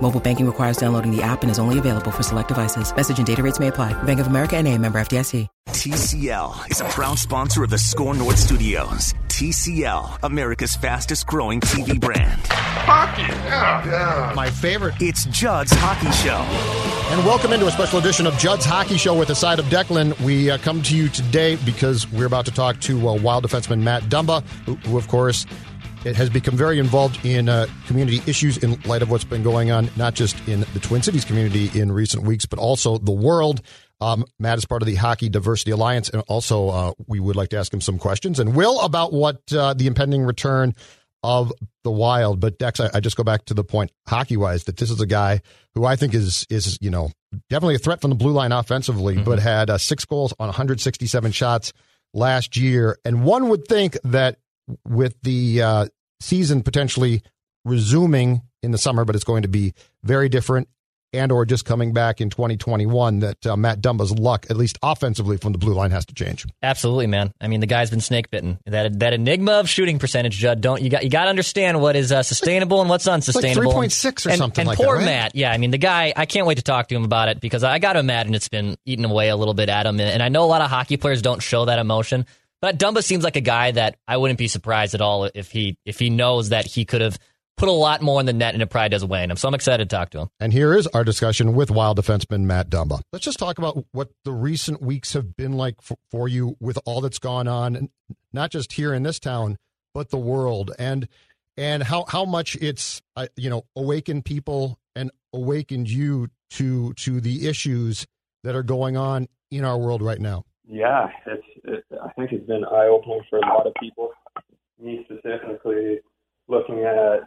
Mobile banking requires downloading the app and is only available for select devices. Message and data rates may apply. Bank of America and a member FDIC. TCL is a proud sponsor of the SKOR North Studios. TCL, America's fastest growing TV brand. Hockey, yeah, yeah. My favorite. It's Judd's Hockey Show. And welcome into a special edition of Judd's Hockey Show with the side of Declan. We uh, come to you today because we're about to talk to uh, Wild defenseman Matt Dumba, who, who of course, it has become very involved in uh, community issues in light of what's been going on, not just in the Twin Cities community in recent weeks, but also the world. Um, Matt is part of the Hockey Diversity Alliance, and also uh, we would like to ask him some questions and Will about what uh, the impending return of the Wild. But Dex, I, I just go back to the point hockey wise that this is a guy who I think is is you know definitely a threat from the blue line offensively, mm-hmm. but had uh, six goals on 167 shots last year, and one would think that with the uh, season potentially resuming in the summer, but it's going to be very different and or just coming back in 2021 that uh, Matt Dumba's luck, at least offensively from the blue line, has to change. Absolutely, man. I mean, the guy's been snake bitten. That that enigma of shooting percentage, Judd. Don't you got you got to understand what is uh, sustainable and what's unsustainable. Like 3.6 or and, something and like poor that. Right? Matt. Yeah, I mean, the guy. I can't wait to talk to him about it because I got to imagine it's been eating away a little bit at him. And I know a lot of hockey players don't show that emotion. But Dumba seems like a guy that I wouldn't be surprised at all if he if he knows that he could have put a lot more in the net and it probably doesn't weigh him. So I'm excited to talk to him. And here is our discussion with Wild defenseman Matt Dumba. Let's just talk about what the recent weeks have been like for, for you with all that's gone on, not just here in this town, but the world, and and how how much it's uh, you know awakened people and awakened you to to the issues that are going on in our world right now. Yeah, it's. Think it's been eye opening for a lot of people. Me specifically, looking at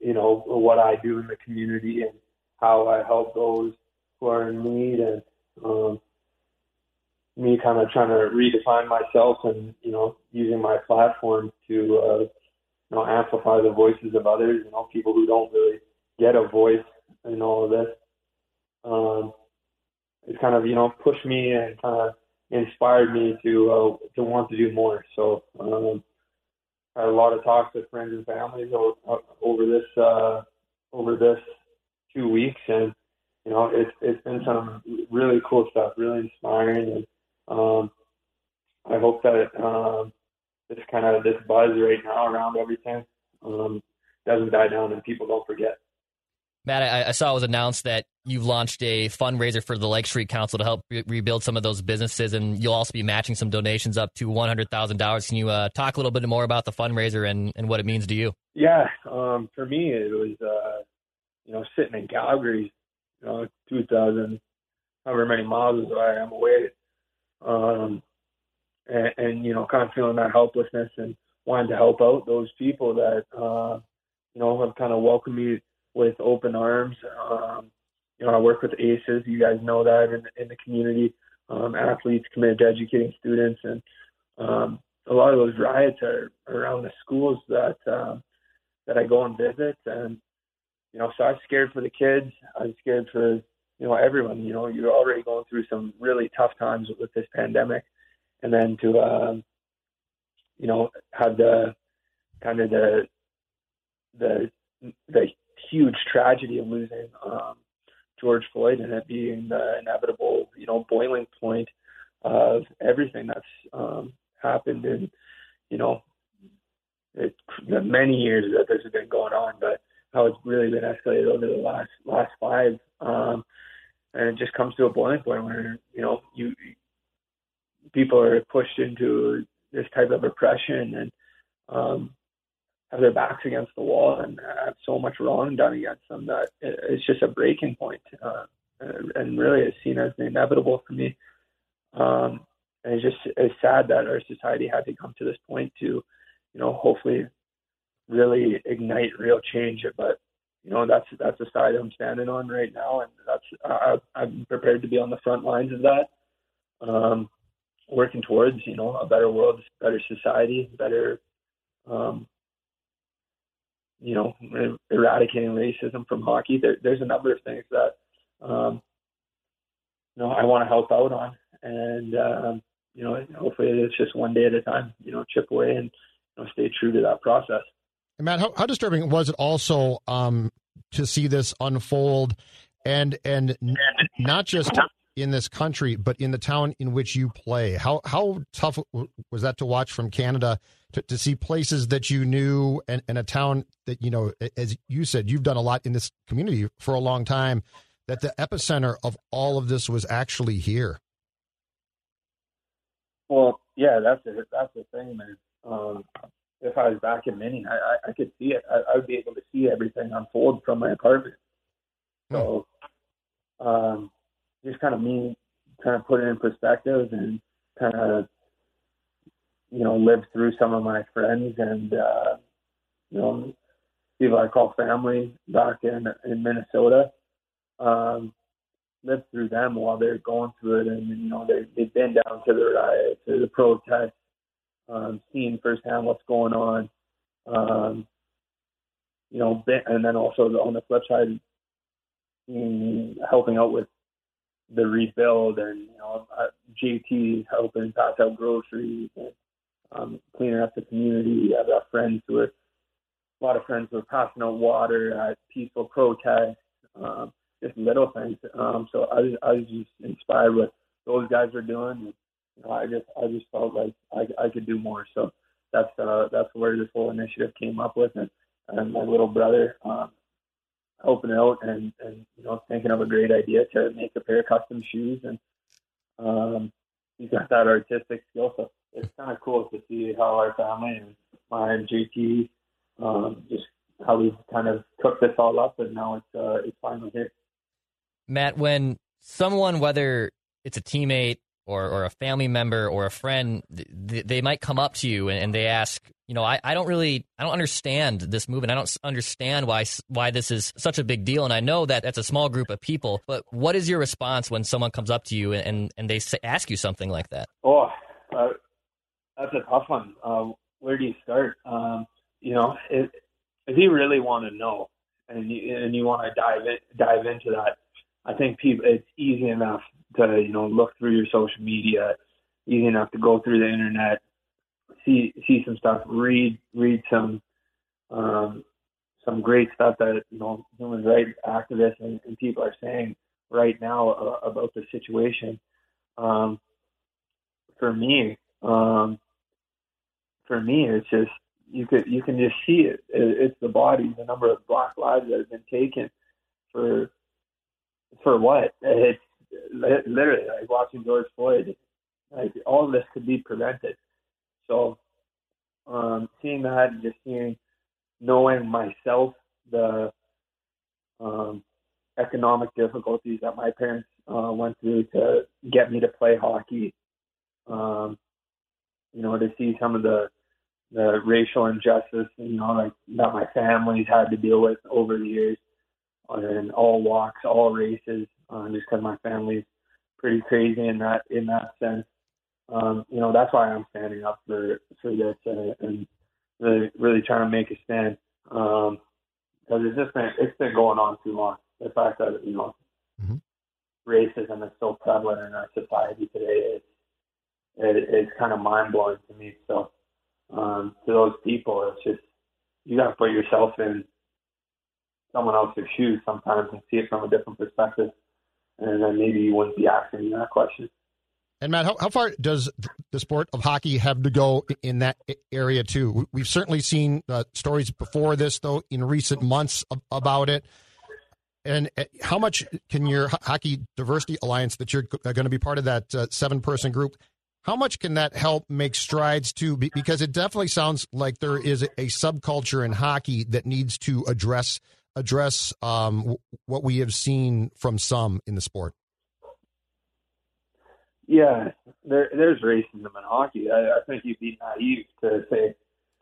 you know what I do in the community and how I help those who are in need, and um, me kind of trying to redefine myself and you know using my platform to uh, you know amplify the voices of others. You know, people who don't really get a voice in all of this. Um, it's kind of you know pushed me and kind of inspired me to uh, to want to do more. So um, I had a lot of talks with friends and families over, over this uh, over this two weeks, and you know it's it's been some really cool stuff, really inspiring, and um, I hope that um, this kind of this buzz right now around everything um, doesn't die down and people don't forget. Matt, I, I, saw it was announced that you've launched a fundraiser for the Lake Street Council to help re- rebuild some of those businesses, and you'll also be matching some donations up to one hundred thousand dollars. Can you uh, talk a little bit more about the fundraiser and, and what it means to you? Yeah, um, for me, it was uh, you know sitting in Calgary, you know, two thousand, however many miles I am away, um, and, and you know, kind of feeling that helplessness and wanting to help out those people that uh, you know have kind of welcomed me with open arms. Um, you know, I work with ACES. You guys know that in, in the community. Um, athletes committed to educating students, and um, a lot of those riots are around the schools that um, that I go and visit. And you know, so I'm scared for the kids. I'm scared for you know everyone. You know, you're already going through some really tough times with this pandemic, and then to um, you know have the kind of the the the huge tragedy of losing um, George Floyd and it being the inevitable, you know, boiling point of everything that's um, happened in, you know, it, the many years that this has been going on, but how it's really been escalated over the last last five, um, and it just comes to a boiling point where you know you people are pushed into this type of oppression and um, have their backs against the wall and have so much wrong done against them that it's just a breaking point. Uh, and really, it's seen as inevitable for me. Um, and it's just it's sad that our society had to come to this point to, you know, hopefully really ignite real change. But you know, that's that's the side I'm standing on right now, and that's I, I'm prepared to be on the front lines of that, um, working towards you know a better world, better society, better, um, you know, eradicating racism from hockey. There, there's a number of things that um, you know I want to help out on, and um, you know, hopefully it's just one day at a time. You know, chip away and you know, stay true to that process. And Matt, how, how disturbing was it also um, to see this unfold, and and not just in this country, but in the town in which you play? How how tough was that to watch from Canada to, to see places that you knew and, and a town that you know, as you said, you've done a lot in this community for a long time. That the epicenter of all of this was actually here. Well, yeah, that's the that's the thing, man. Um, if I was back in Minnie, I, I, I could see it. I, I would be able to see everything unfold from my apartment. So, um, just kind of me kind of put it in perspective and kind of, you know, live through some of my friends and, uh, you know, people I call family back in in Minnesota. Um, lived through them while they're going through it, and you know they they've been down to the riots, to the protests, um, seeing firsthand what's going on. Um, you know, and then also on the flip side, helping out with the rebuild and you know uh, JT helping pass out groceries and um, cleaning up the community. I've got friends who are a lot of friends who are passing out water at peaceful protests. Um, just little things. Um, so I was, I was just inspired what those guys are doing. And, you know, I just I just felt like I, I could do more. So that's uh, that's where this whole initiative came up with, and, and my little brother um, helping out and and you know thinking of a great idea to make a pair of custom shoes, and um, he's got that artistic skill. So it's kind of cool to see how our family and my and JT um, just how we've kind of cooked this all up, and now it's uh, it's finally here. Matt, when someone, whether it's a teammate or, or a family member or a friend, th- they might come up to you and, and they ask, you know, I, I don't really, I don't understand this movement. I don't understand why why this is such a big deal. And I know that that's a small group of people. But what is your response when someone comes up to you and and they say, ask you something like that? Oh, uh, that's a tough one. Uh, where do you start? Um, you know, if, if you really want to know and you, and you want to dive in, dive into that, I think people it's easy enough to you know look through your social media, easy enough to go through the internet, see see some stuff, read read some um, some great stuff that you know human rights activists and, and people are saying right now uh, about the situation. Um, for me, um, for me, it's just you could you can just see it. it. It's the bodies, the number of black lives that have been taken for for what? It's literally like watching George Floyd. Like all of this could be prevented. So um, seeing that and just seeing, knowing myself the um, economic difficulties that my parents uh, went through to get me to play hockey. Um, you know, to see some of the the racial injustice, you know, like that my family's had to deal with over the years in all walks, all races, uh, just because my family's pretty crazy in that in that sense. Um, you know, that's why I'm standing up for for this and, and really really trying to make a stand. Um, because it's just been it's been going on too long. The fact that you know mm-hmm. racism is so prevalent in our society today, it's it, it's kind of mind blowing to me. So um, to those people, it's just you got to put yourself in someone else's shoes sometimes and see it from a different perspective. And then maybe you wouldn't be asking me that question. And Matt, how, how far does the sport of hockey have to go in that area too? We've certainly seen uh, stories before this, though, in recent months about it. And uh, how much can your Hockey Diversity Alliance, that you're going to be part of that uh, seven-person group, how much can that help make strides too? Because it definitely sounds like there is a subculture in hockey that needs to address address um, what we have seen from some in the sport. Yeah, there, there's racism in hockey. I, I think you'd be naive to say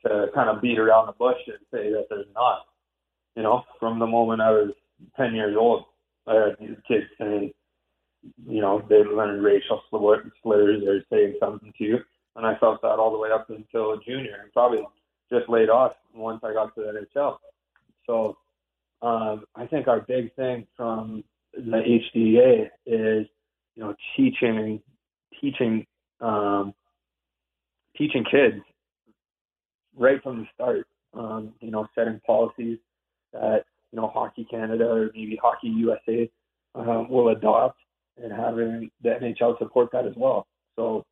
to kind of beat around the bush and say that there's not. You know, from the moment I was 10 years old, I had these kids saying, you know, they learned racial slurs or saying something to you. And I felt that all the way up until junior and probably just laid off once I got to the NHL. So um, I think our big thing from the HDA is, you know, teaching, teaching, um, teaching kids right from the start. Um, you know, setting policies that you know Hockey Canada or maybe Hockey USA um, will adopt, and having the NHL support that as well. So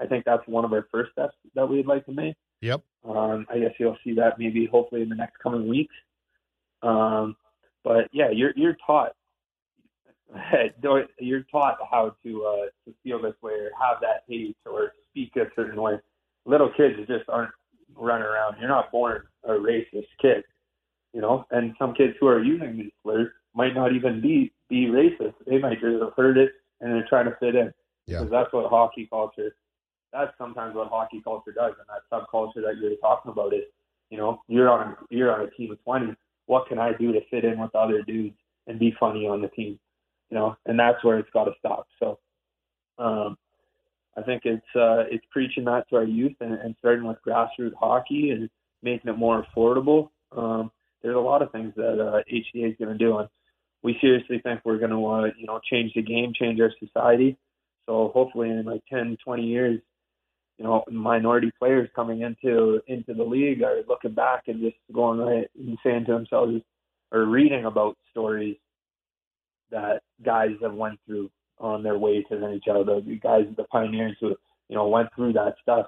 I think that's one of our first steps that we'd like to make. Yep. Um, I guess you'll see that maybe hopefully in the next coming weeks. Um, but yeah, you're you're taught you're taught how to uh, to feel this way or have that hate or speak a certain way. Little kids just aren't running around. You're not born a racist kid, you know. And some kids who are using these slurs might not even be be racist. They might just have heard it and they're trying to fit in. Yeah. Because that's what hockey culture. That's sometimes what hockey culture does, and that subculture that you're talking about is, you know, you're on a, you're on a team of twenty. What can I do to fit in with other dudes and be funny on the team? You know, and that's where it's got to stop. So, um, I think it's uh, it's preaching that to our youth and, and starting with grassroots hockey and making it more affordable. Um, there's a lot of things that uh, HDA is going to do, and we seriously think we're going to uh, you know change the game, change our society. So hopefully in like 10, 20 years, you know, minority players coming into into the league are looking back and just going right and saying to themselves or reading about stories that guys have went through on their way to the NHL. The guys, the pioneers who you know went through that stuff,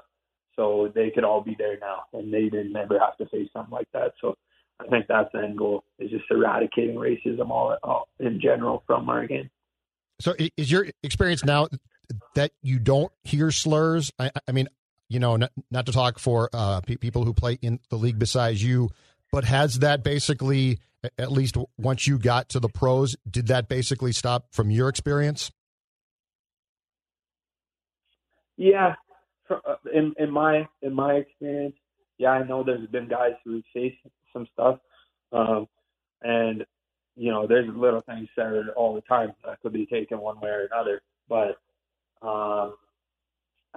so they could all be there now, and they didn't ever have to face something like that. So I think that's the end goal is just eradicating racism all, all in general from our game. So is your experience now that you don't hear slurs? I, I mean, you know, not, not to talk for uh, pe- people who play in the league besides you, but has that basically, at least once you got to the pros, did that basically stop from your experience? Yeah, uh, in in my in my experience, yeah, I know there's been guys who face some stuff, um, and you know, there's little things said all the time that could be taken one way or another. But um,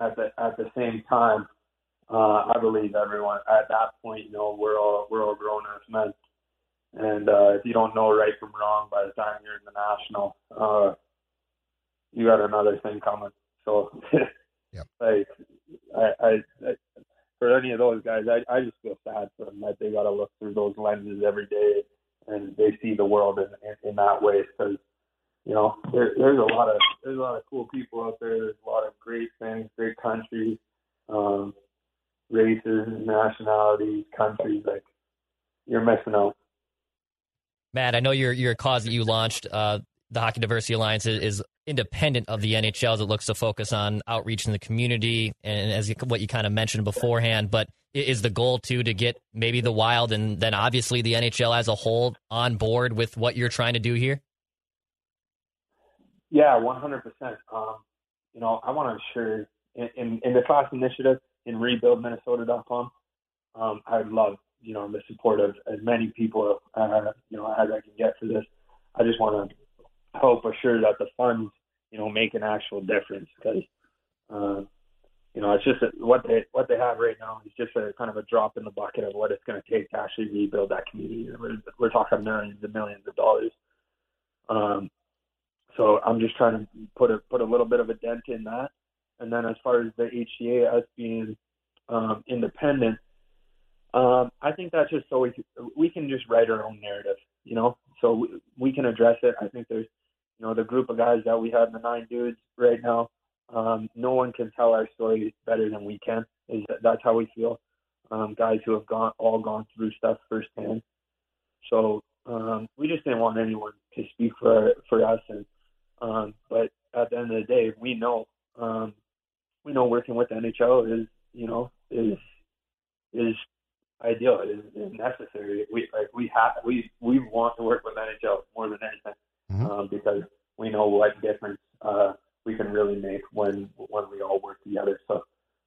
at the at the same time, uh, I believe everyone at that point, you know, we're all we're all grown as men, and uh, if you don't know right from wrong by the time you're in the national, uh, you got another thing coming. So, yep. like, I, I, I for any of those guys, I I just feel sad for them that they got to look through those lenses every day and they see the world in in, in that way because you know there, there's a lot of there's a lot of cool people out there. There's a lot of great things, great countries, um, races, nationalities, countries. Like you're missing out. Matt, I know your your cause that you launched, uh, the Hockey Diversity Alliance, is, independent of the NHL as it looks to focus on outreach in the community and as you, what you kind of mentioned beforehand. But is the goal too to get maybe the Wild and then obviously the NHL as a whole on board with what you're trying to do here? Yeah, 100%. Um, you know, I want to ensure in, in, in the class initiative in rebuildminnesota.com, um, I would love, you know, the support of as many people, uh, you know, as I can get for this. I just want to hope assure that the funds, you know, make an actual difference because, uh, you know, it's just a, what they what they have right now is just a kind of a drop in the bucket of what it's going to take to actually rebuild that community. We're, we're talking millions and millions of dollars. Um, so I'm just trying to put a put a little bit of a dent in that. And then as far as the HDA, us being um, independent, um, I think that's just so we we can just write our own narrative, you know. So we, we can address it. I think there's, you know, the group of guys that we have, the nine dudes right now. Um, no one can tell our story better than we can. Is that, that's how we feel. Um, guys who have gone all gone through stuff firsthand. So um, we just didn't want anyone to speak for for us. And um, but at the end of the day, we know um, we know working with the NHL is you know is is ideal is, is necessary. We like we have we we want to work with NHL more than anything Mhm. um, because we know what difference uh, we can really make when when we all work together. So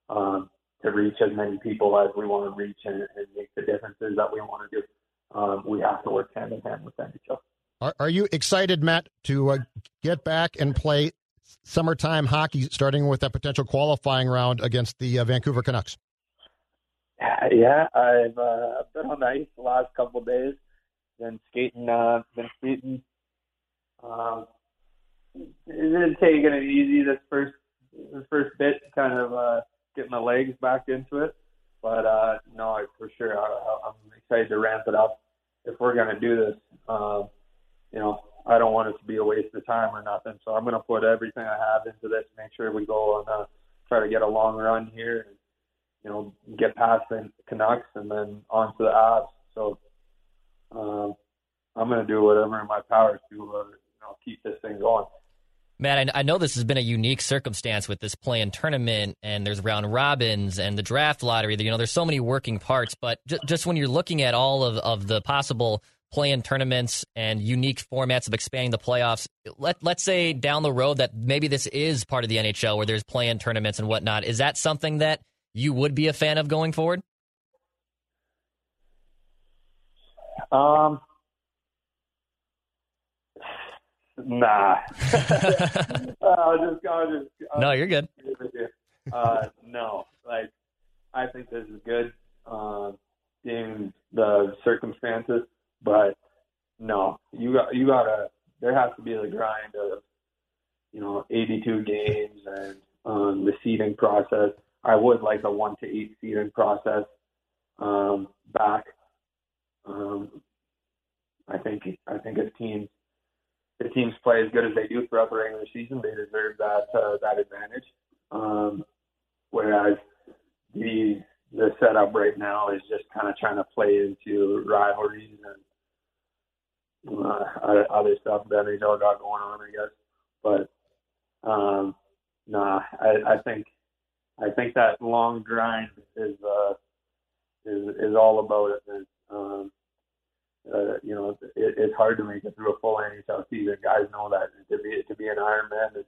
um, to reach as many people as we want to reach and, and make the differences that we want to do, um, we have to work hand in hand with NHL. Are, are you excited, Matt, to uh, get back and play summertime hockey, starting with that potential qualifying round against the uh, Vancouver Canucks? Yeah, I've uh, been on the ice the last couple of days. Been skating, uh, been skating. Um, been taking it easy this first this first bit, kind of uh, getting my legs back into it. But uh, no, for sure, I, I'm excited to ramp it up. If we're gonna do this, um, you know, I don't want it to be a waste of time or nothing. So I'm gonna put everything I have into this, make sure we go and uh, try to get a long run here. And, you know, get past the Canucks and then on to the Avs. So um, I'm going to do whatever in my power to uh, you know keep this thing going. Matt, I, I know this has been a unique circumstance with this play-in tournament, and there's round robins and the draft lottery. You know, there's so many working parts. But j- just when you're looking at all of, of the possible play-in tournaments and unique formats of expanding the playoffs, let let's say down the road that maybe this is part of the NHL where there's play-in tournaments and whatnot. Is that something that you would be a fan of going forward? Um, nah. I'll just, I'll just, I'll no, you're good. agree with you. Uh, no, like I think this is good, uh, being the circumstances, but no, you got you gotta. There has to be the grind of, you know, 82 games and um, the seeding process. I would like a one to eight seeding process um, back. Um, I think I think if teams if teams play as good as they do throughout the regular season, they deserve that uh, that advantage. Um, whereas the the setup right now is just kind of trying to play into rivalries and uh, other- stuff that NHL got going on, I guess. But um, nah, I, I think I think that long grind is uh, is is all about it. And, um, uh, you know, it, it's hard to make it through a full NHL season. Guys know that to be to be an Iron Man and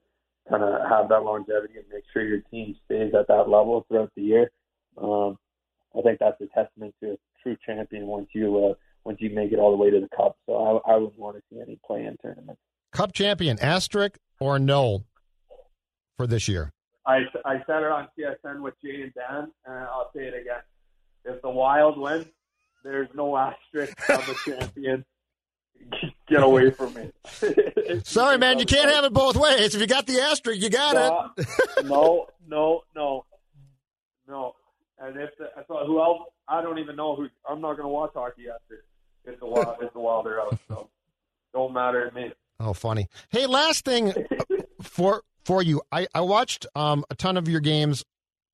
kind of have that longevity and make sure your team stays at that level throughout the year. Um, I think that's a testament to a true champion once you uh, once you make it all the way to the cup. So I, I wouldn't want to see any play-in tournament. Cup champion, asterisk or no for this year? I I said it on CSN with Jay and Dan, and I'll say it again. If the Wild win, there's no asterisk of the champion. Get away from me. Sorry, man, you can't have it both ways. If you got the asterisk, you got it. no, no, no, no. And if the, so who else? I don't even know who. I'm not going to watch hockey after. If the wild, if the wild are out, so don't matter to me. Oh, funny. Hey, last thing for for you, I I watched um a ton of your games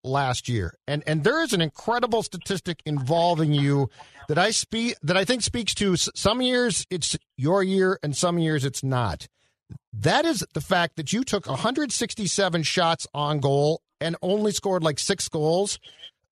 last year, and and there is an incredible statistic involving you that I speak that I think speaks to some years it's your year and some years it's not. That is the fact that you took 167 shots on goal and only scored like six goals.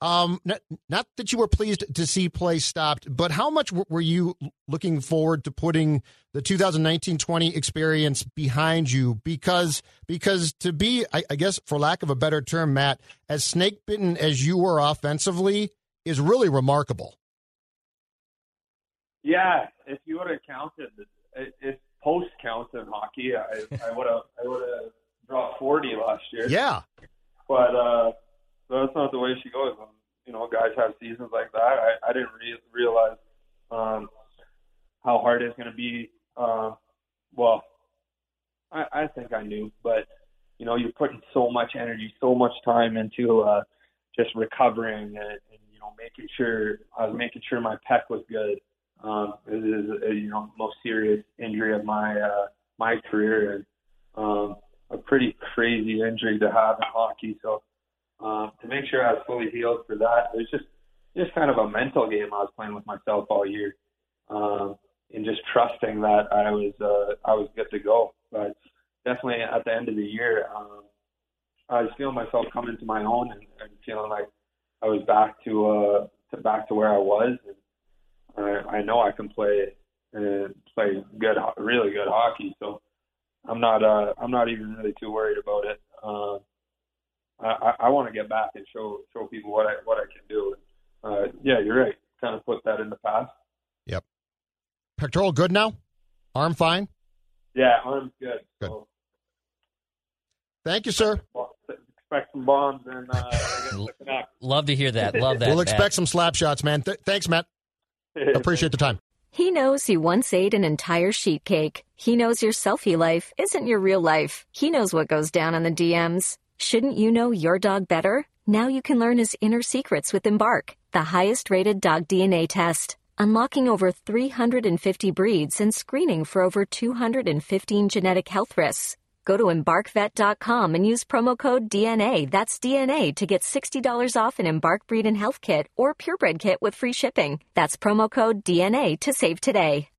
Um, not, not that you were pleased to see play stopped, but how much w- were you looking forward to putting the 2019-20 experience behind you? Because because to be, I, I guess, for lack of a better term, Matt, as snake bitten as you were offensively, is really remarkable. Yeah, if you would have counted, it, it's post count in hockey. I I would have I would have dropped 40 last year. Yeah, but uh, not the way she goes. Um, you know, guys have seasons like that. I, I didn't re- realize um, how hard it's going to be. Uh, well, I, I think I knew, but you know, you're putting so much energy, so much time into uh, just recovering and, and you know making sure I was making sure my pec was good. Um, it is uh, you know most serious injury of my uh, my career and um, a pretty crazy injury to have in hockey. So um, to make sure I was fully healed for that, it was just just kind of a mental game I was playing with myself all year, um, and just trusting that I was uh, I was good to go. But definitely at the end of the year, um, I was feeling myself coming to my own and, and feeling like I was back to uh to back to where I was. And I, I know I can play and play good, really good hockey. So I'm not uh I'm not even really too worried about it. Uh, I, I want to get back and show show people what I what I can do. Uh, yeah, you're right. Kind of put that in the past. Yep. Pectoral good now. Arm fine. Yeah, arm's good. Good. So, Thank you, sir. expect some bombs and uh, I guess the Canucks. Love to hear that. Love that. we'll Matt. expect some slap shots, man. Th- thanks, Matt. Appreciate the time. He knows you once ate an entire sheet cake. He knows your selfie life isn't your real life. He knows what goes down on the DMs. Shouldn't you know your dog better? Now you can learn his inner secrets with Embark, the highest rated dog DNA test. Unlocking over 350 breeds and screening for over 215 genetic health risks. Go to embarkvet.com and use promo code DNA, that's DNA, to get $60 off an Embark Breed and Health Kit or Purebred Kit with free shipping. That's promo code DNA to save today.